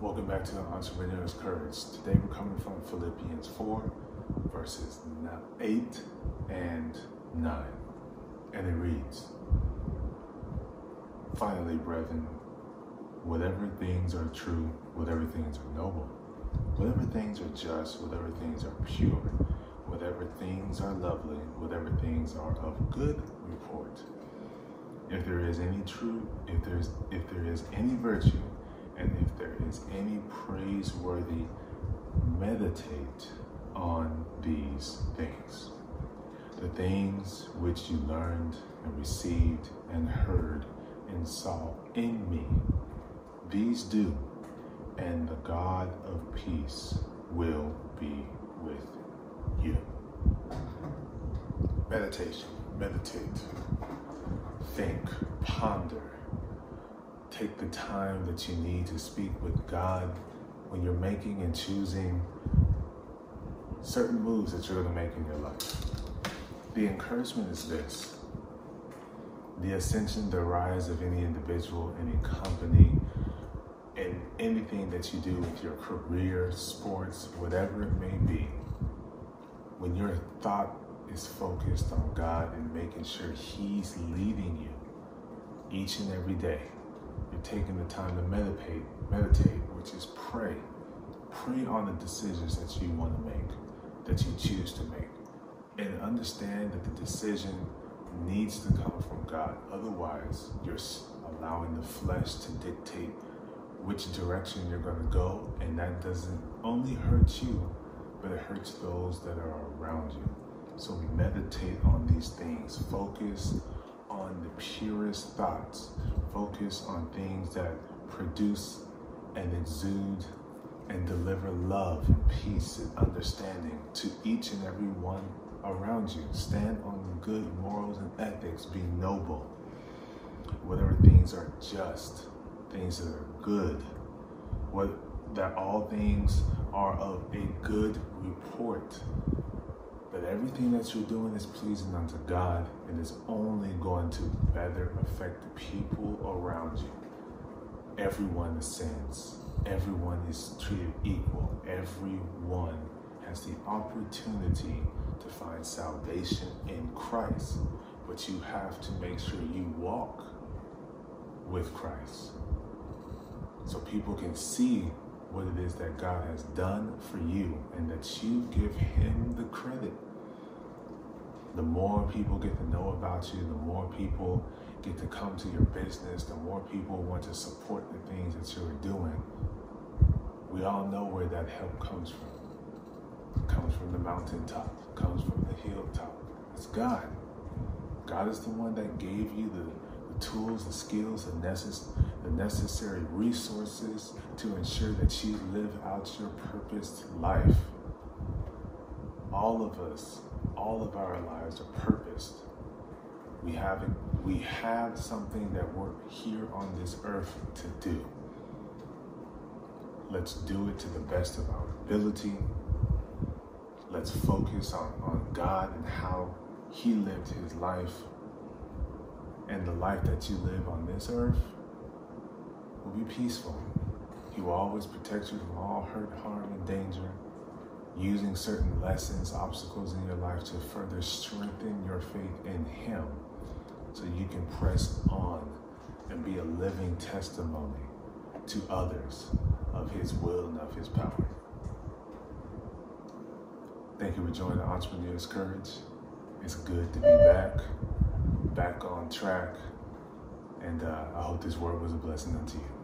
Welcome back to the Entrepreneur's Courage. Today we're coming from Philippians 4, verses 8 and 9. And it reads Finally, brethren, whatever things are true, whatever things are noble, whatever things are just, whatever things are pure, whatever things are lovely, whatever things are of good report. If there is any truth, if there's if there is any virtue, and if there is any praiseworthy, meditate on these things. The things which you learned and received and heard and saw in me, these do, and the God of peace will be with you. Meditation, meditate, think, ponder take the time that you need to speak with God when you're making and choosing certain moves that you're going to make in your life. The encouragement is this the ascension, the rise of any individual, any company, and anything that you do with your career, sports, whatever it may be, when your thought is focused on God and making sure He's leading you each and every day taking the time to meditate, meditate, which is pray. Pray on the decisions that you want to make, that you choose to make. And understand that the decision needs to come from God. Otherwise, you're allowing the flesh to dictate which direction you're going to go. And that doesn't only hurt you, but it hurts those that are around you. So meditate on these things. Focus on the purest thoughts. Focus on things that produce and exude and deliver love and peace and understanding to each and every one around you. Stand on good morals and ethics. Be noble. Whatever things are just, things that are good, what that all things are of a good report that everything that you're doing is pleasing unto God and is only going to better affect the people around you. Everyone ascends. Everyone is treated equal. Everyone has the opportunity to find salvation in Christ. But you have to make sure you walk with Christ so people can see what it is that God has done for you and that you give Him the credit. The more people get to know about you, the more people get to come to your business, the more people want to support the things that you're doing. We all know where that help comes from. It comes from the mountaintop, it comes from the hilltop. It's God. God is the one that gave you the tools, the skills, the, necess- the necessary resources to ensure that you live out your purposed life. All of us, all of our lives are purposed. We have, we have something that we're here on this earth to do. Let's do it to the best of our ability. Let's focus on, on God and how He lived His life and the life that you live on this earth will be peaceful. He will always protect you from all hurt, harm, and danger, using certain lessons, obstacles in your life to further strengthen your faith in Him so you can press on and be a living testimony to others of His will and of His power. Thank you for joining Entrepreneur's Courage. It's good to be back back on track. And uh, I hope this word was a blessing unto you.